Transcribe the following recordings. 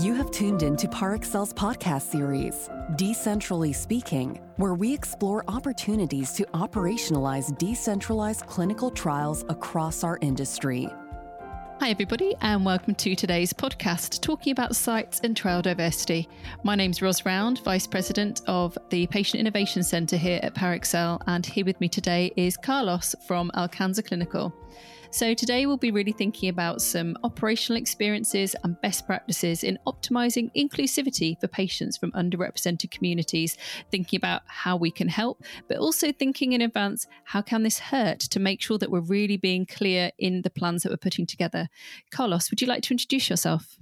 You have tuned in to Parexel's podcast series, Decentrally Speaking, where we explore opportunities to operationalize decentralized clinical trials across our industry. Hi, everybody, and welcome to today's podcast talking about sites and trial diversity. My name's Ros Round, Vice President of the Patient Innovation Centre here at Parexel, and here with me today is Carlos from Alcanza Clinical. So, today we'll be really thinking about some operational experiences and best practices in optimizing inclusivity for patients from underrepresented communities, thinking about how we can help, but also thinking in advance how can this hurt to make sure that we're really being clear in the plans that we're putting together. Carlos, would you like to introduce yourself?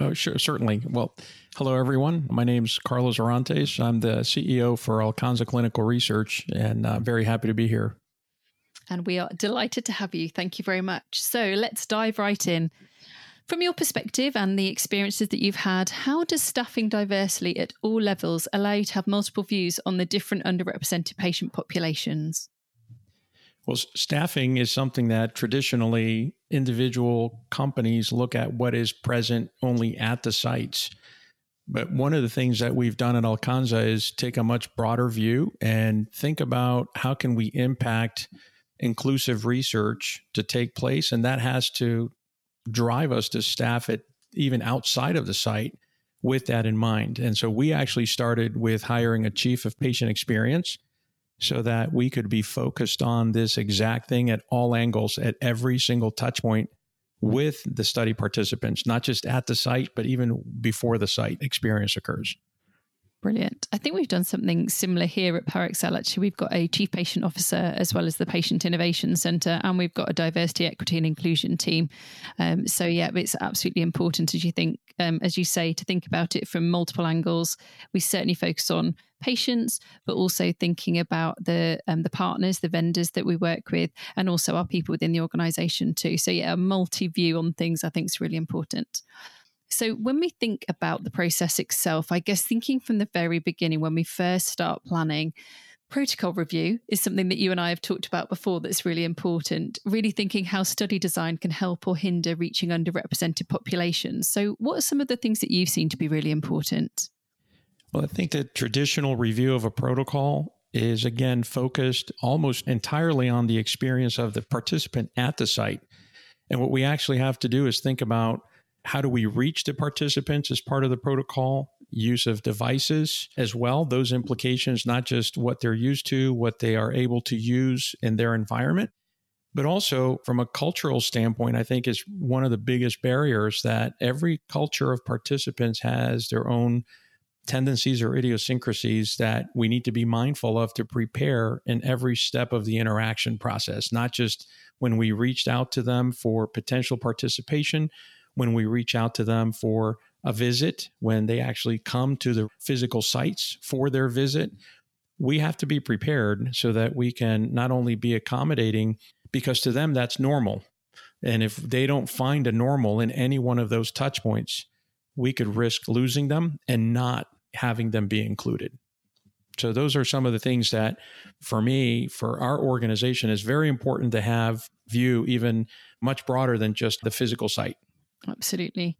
Oh, sure, certainly. Well, hello, everyone. My name is Carlos Orantes. I'm the CEO for Alcanza Clinical Research, and uh, very happy to be here and we are delighted to have you. Thank you very much. So let's dive right in. From your perspective and the experiences that you've had, how does staffing diversely at all levels allow you to have multiple views on the different underrepresented patient populations? Well, staffing is something that traditionally individual companies look at what is present only at the sites. But one of the things that we've done at Alcanza is take a much broader view and think about how can we impact inclusive research to take place. And that has to drive us to staff it even outside of the site with that in mind. And so we actually started with hiring a chief of patient experience so that we could be focused on this exact thing at all angles at every single touch point with the study participants, not just at the site, but even before the site experience occurs. Brilliant. I think we've done something similar here at Parexel. Actually, we've got a chief patient officer as well as the patient innovation centre, and we've got a diversity, equity, and inclusion team. Um, so yeah, it's absolutely important as you think, um, as you say, to think about it from multiple angles. We certainly focus on patients, but also thinking about the um, the partners, the vendors that we work with, and also our people within the organisation too. So yeah, a multi view on things I think is really important. So, when we think about the process itself, I guess thinking from the very beginning, when we first start planning, protocol review is something that you and I have talked about before that's really important. Really thinking how study design can help or hinder reaching underrepresented populations. So, what are some of the things that you've seen to be really important? Well, I think the traditional review of a protocol is again focused almost entirely on the experience of the participant at the site. And what we actually have to do is think about how do we reach the participants as part of the protocol? Use of devices as well, those implications, not just what they're used to, what they are able to use in their environment, but also from a cultural standpoint, I think is one of the biggest barriers that every culture of participants has their own tendencies or idiosyncrasies that we need to be mindful of to prepare in every step of the interaction process, not just when we reached out to them for potential participation, when we reach out to them for a visit, when they actually come to the physical sites for their visit, we have to be prepared so that we can not only be accommodating, because to them that's normal. And if they don't find a normal in any one of those touch points, we could risk losing them and not having them be included. So those are some of the things that for me, for our organization is very important to have view even much broader than just the physical site. Absolutely.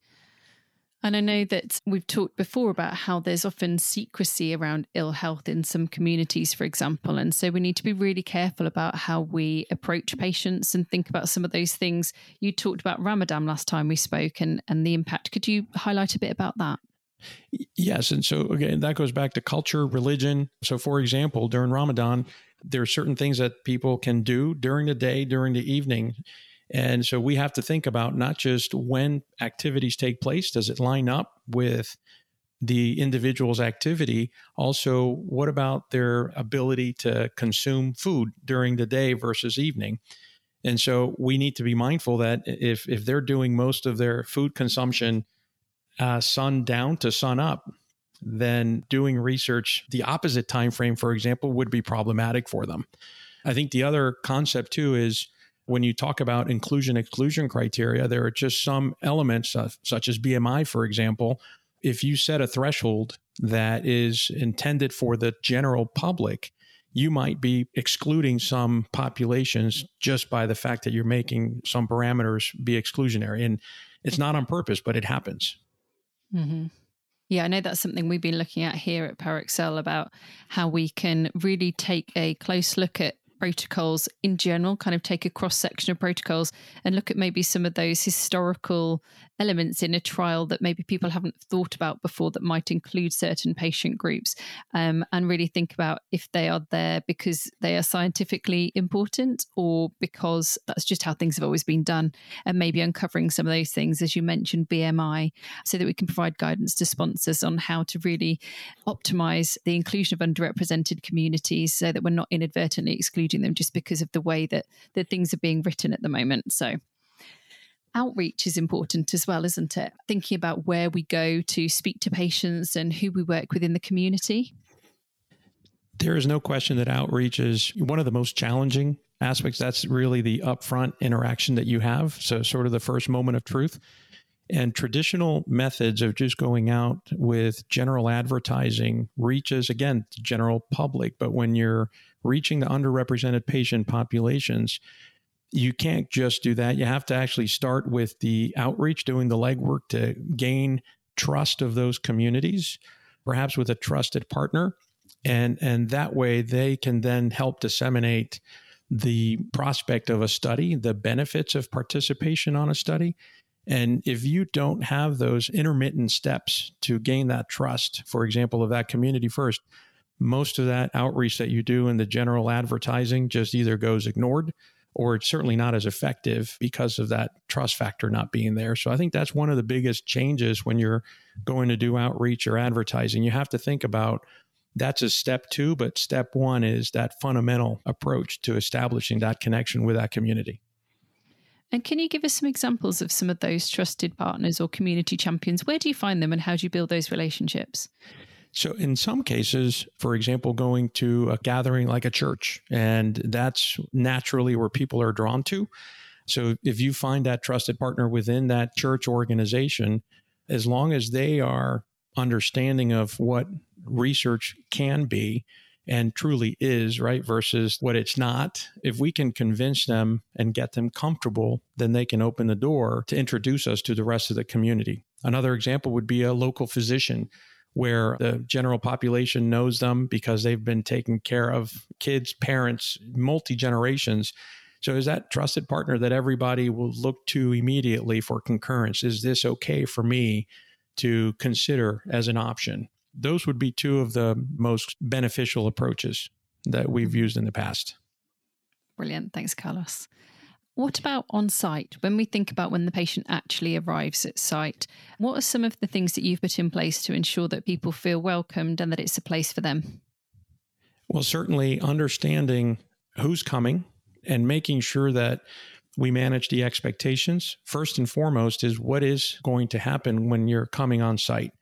And I know that we've talked before about how there's often secrecy around ill health in some communities, for example. And so we need to be really careful about how we approach patients and think about some of those things. You talked about Ramadan last time we spoke and, and the impact. Could you highlight a bit about that? Yes. And so, again, that goes back to culture, religion. So, for example, during Ramadan, there are certain things that people can do during the day, during the evening and so we have to think about not just when activities take place, does it line up with the individual's activity? Also, what about their ability to consume food during the day versus evening? And so we need to be mindful that if, if they're doing most of their food consumption uh, sun down to sun up, then doing research the opposite time frame, for example, would be problematic for them. I think the other concept too is when you talk about inclusion exclusion criteria, there are just some elements, such as BMI, for example. If you set a threshold that is intended for the general public, you might be excluding some populations just by the fact that you're making some parameters be exclusionary. And it's not on purpose, but it happens. Mm-hmm. Yeah, I know that's something we've been looking at here at Parexel about how we can really take a close look at protocols in general, kind of take a cross section of protocols and look at maybe some of those historical elements in a trial that maybe people haven't thought about before that might include certain patient groups um, and really think about if they are there because they are scientifically important or because that's just how things have always been done and maybe uncovering some of those things as you mentioned bmi so that we can provide guidance to sponsors on how to really optimize the inclusion of underrepresented communities so that we're not inadvertently excluding them just because of the way that that things are being written at the moment so outreach is important as well, isn't it? Thinking about where we go to speak to patients and who we work with in the community. There is no question that outreach is one of the most challenging aspects. That's really the upfront interaction that you have. So, sort of the first moment of truth. And traditional methods of just going out with general advertising reaches, again, the general public. But when you're reaching the underrepresented patient populations, you can't just do that. You have to actually start with the outreach, doing the legwork to gain trust of those communities, perhaps with a trusted partner. And, and that way they can then help disseminate the prospect of a study, the benefits of participation on a study. And if you don't have those intermittent steps to gain that trust, for example, of that community first, most of that outreach that you do in the general advertising just either goes ignored or it's certainly not as effective because of that trust factor not being there. So I think that's one of the biggest changes when you're going to do outreach or advertising. You have to think about that's a step two, but step one is that fundamental approach to establishing that connection with that community. And can you give us some examples of some of those trusted partners or community champions? Where do you find them and how do you build those relationships? So, in some cases, for example, going to a gathering like a church, and that's naturally where people are drawn to. So, if you find that trusted partner within that church organization, as long as they are understanding of what research can be and truly is, right, versus what it's not, if we can convince them and get them comfortable, then they can open the door to introduce us to the rest of the community. Another example would be a local physician where the general population knows them because they've been taking care of kids, parents, multi generations. So, is that trusted partner that everybody will look to immediately for concurrence? Is this okay for me to consider as an option? Those would be two of the most beneficial approaches that we've used in the past. Brilliant. Thanks, Carlos. What about on site? When we think about when the patient actually arrives at site, what are some of the things that you've put in place to ensure that people feel welcomed and that it's a place for them? Well, certainly understanding who's coming and making sure that we manage the expectations. First and foremost is what is going to happen when you're coming on site.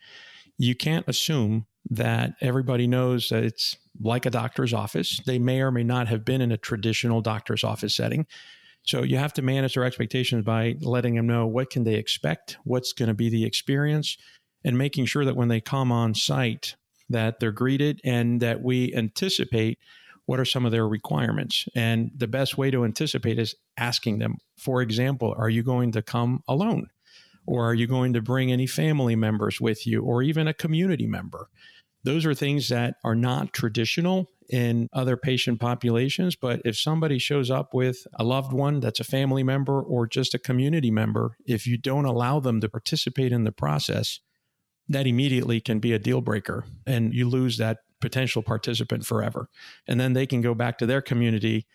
You can't assume that everybody knows that it's like a doctor's office. They may or may not have been in a traditional doctor's office setting. So you have to manage their expectations by letting them know what can they expect, what's going to be the experience, and making sure that when they come on site that they're greeted and that we anticipate what are some of their requirements. And the best way to anticipate is asking them, for example, are you going to come alone? Or are you going to bring any family members with you or even a community member? Those are things that are not traditional in other patient populations. But if somebody shows up with a loved one that's a family member or just a community member, if you don't allow them to participate in the process, that immediately can be a deal breaker and you lose that potential participant forever. And then they can go back to their community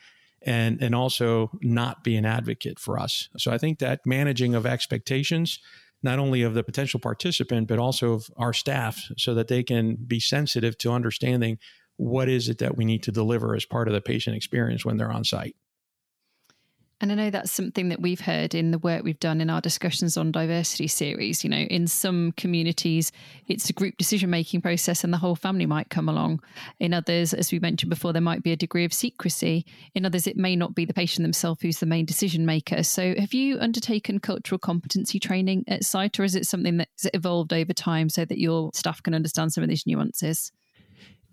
and and also not be an advocate for us. So I think that managing of expectations not only of the potential participant but also of our staff so that they can be sensitive to understanding what is it that we need to deliver as part of the patient experience when they're on site. And I know that's something that we've heard in the work we've done in our discussions on diversity series. You know, in some communities, it's a group decision making process and the whole family might come along. In others, as we mentioned before, there might be a degree of secrecy. In others, it may not be the patient themselves who's the main decision maker. So, have you undertaken cultural competency training at site, or is it something that's evolved over time so that your staff can understand some of these nuances?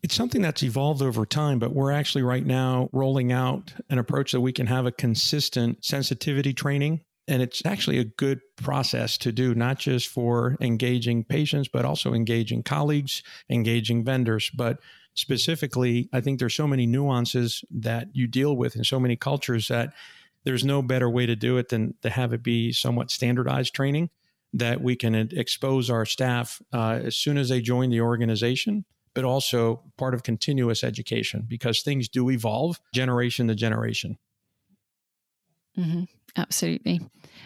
It's something that's evolved over time, but we're actually right now rolling out an approach that we can have a consistent sensitivity training And it's actually a good process to do, not just for engaging patients, but also engaging colleagues, engaging vendors. But specifically, I think there's so many nuances that you deal with in so many cultures that there's no better way to do it than to have it be somewhat standardized training that we can expose our staff uh, as soon as they join the organization but also part of continuous education because things do evolve generation to generation. Mm-hmm. Absolutely.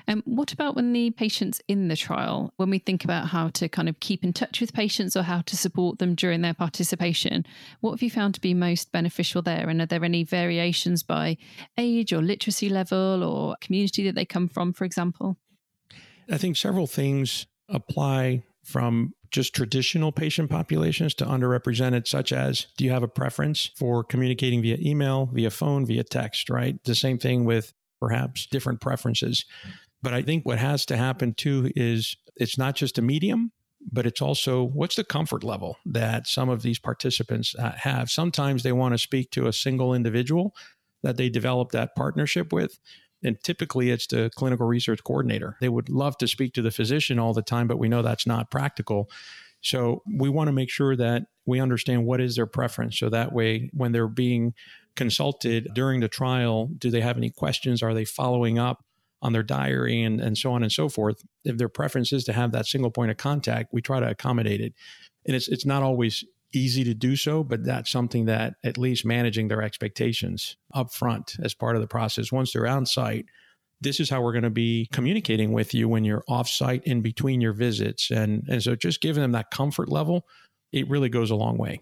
And um, what about when the patient's in the trial? When we think about how to kind of keep in touch with patients or how to support them during their participation, what have you found to be most beneficial there? And are there any variations by age or literacy level or community that they come from, for example? I think several things apply from just traditional patient populations to underrepresented, such as do you have a preference for communicating via email, via phone, via text, right? The same thing with perhaps different preferences. But I think what has to happen too is it's not just a medium, but it's also what's the comfort level that some of these participants uh, have. Sometimes they want to speak to a single individual that they develop that partnership with. And typically it's the clinical research coordinator. They would love to speak to the physician all the time, but we know that's not practical. So we want to make sure that we understand what is their preference. So that way, when they're being consulted during the trial, do they have any questions? Are they following up on their diary and, and so on and so forth? If their preference is to have that single point of contact, we try to accommodate it. And it's, it's not always easy to do so, but that's something that at least managing their expectations up front as part of the process. Once they're on site, this is how we're going to be communicating with you when you're off site in between your visits. And, and so just giving them that comfort level, it really goes a long way.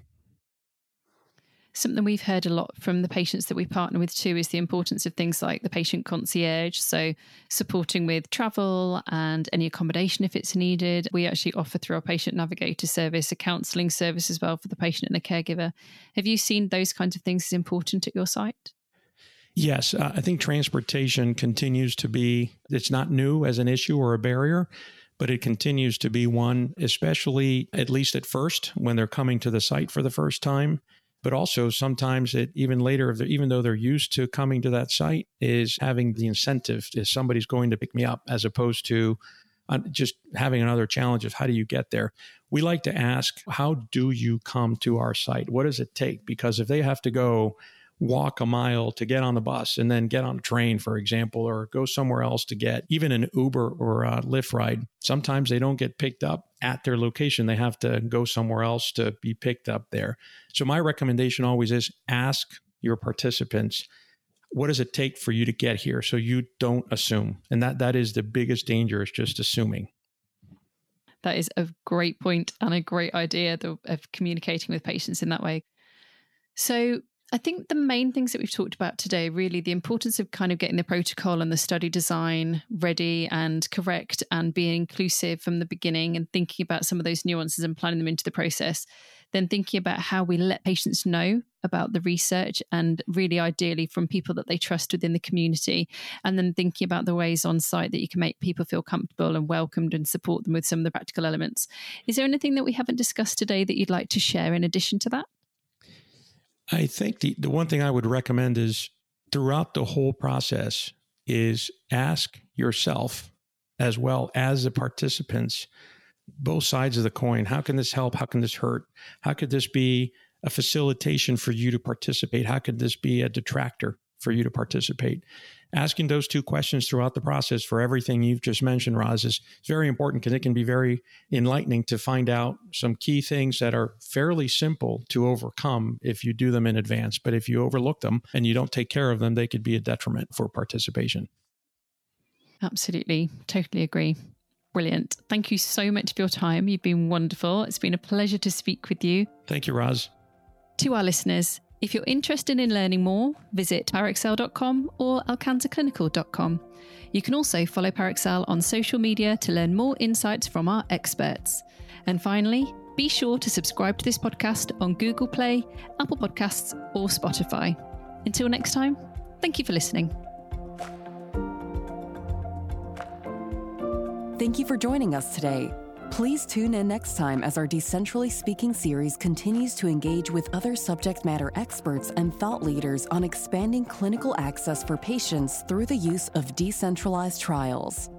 Something we've heard a lot from the patients that we partner with too is the importance of things like the patient concierge. So, supporting with travel and any accommodation if it's needed. We actually offer through our patient navigator service a counselling service as well for the patient and the caregiver. Have you seen those kinds of things as important at your site? Yes, uh, I think transportation continues to be, it's not new as an issue or a barrier, but it continues to be one, especially at least at first when they're coming to the site for the first time but also sometimes it even later even though they're used to coming to that site is having the incentive is somebody's going to pick me up as opposed to uh, just having another challenge of how do you get there. We like to ask how do you come to our site? What does it take? Because if they have to go walk a mile to get on the bus and then get on a train, for example, or go somewhere else to get even an Uber or a Lyft ride. Sometimes they don't get picked up at their location. They have to go somewhere else to be picked up there. So, my recommendation always is ask your participants what does it take for you to get here so you don't assume and that that is the biggest danger is just assuming that is a great point and a great idea of communicating with patients in that way so I think the main things that we've talked about today really the importance of kind of getting the protocol and the study design ready and correct and being inclusive from the beginning and thinking about some of those nuances and planning them into the process. Then thinking about how we let patients know about the research and really ideally from people that they trust within the community. And then thinking about the ways on site that you can make people feel comfortable and welcomed and support them with some of the practical elements. Is there anything that we haven't discussed today that you'd like to share in addition to that? I think the, the one thing I would recommend is throughout the whole process is ask yourself as well as the participants both sides of the coin. How can this help? How can this hurt? How could this be a facilitation for you to participate? How could this be a detractor for you to participate? Asking those two questions throughout the process for everything you've just mentioned, Roz, is very important because it can be very enlightening to find out some key things that are fairly simple to overcome if you do them in advance. But if you overlook them and you don't take care of them, they could be a detriment for participation. Absolutely. Totally agree. Brilliant. Thank you so much for your time. You've been wonderful. It's been a pleasure to speak with you. Thank you, Roz. To our listeners, if you're interested in learning more, visit parexel.com or alcanzaclinical.com. You can also follow Parexel on social media to learn more insights from our experts. And finally, be sure to subscribe to this podcast on Google Play, Apple Podcasts, or Spotify. Until next time, thank you for listening. Thank you for joining us today. Please tune in next time as our Decentrally Speaking series continues to engage with other subject matter experts and thought leaders on expanding clinical access for patients through the use of decentralized trials.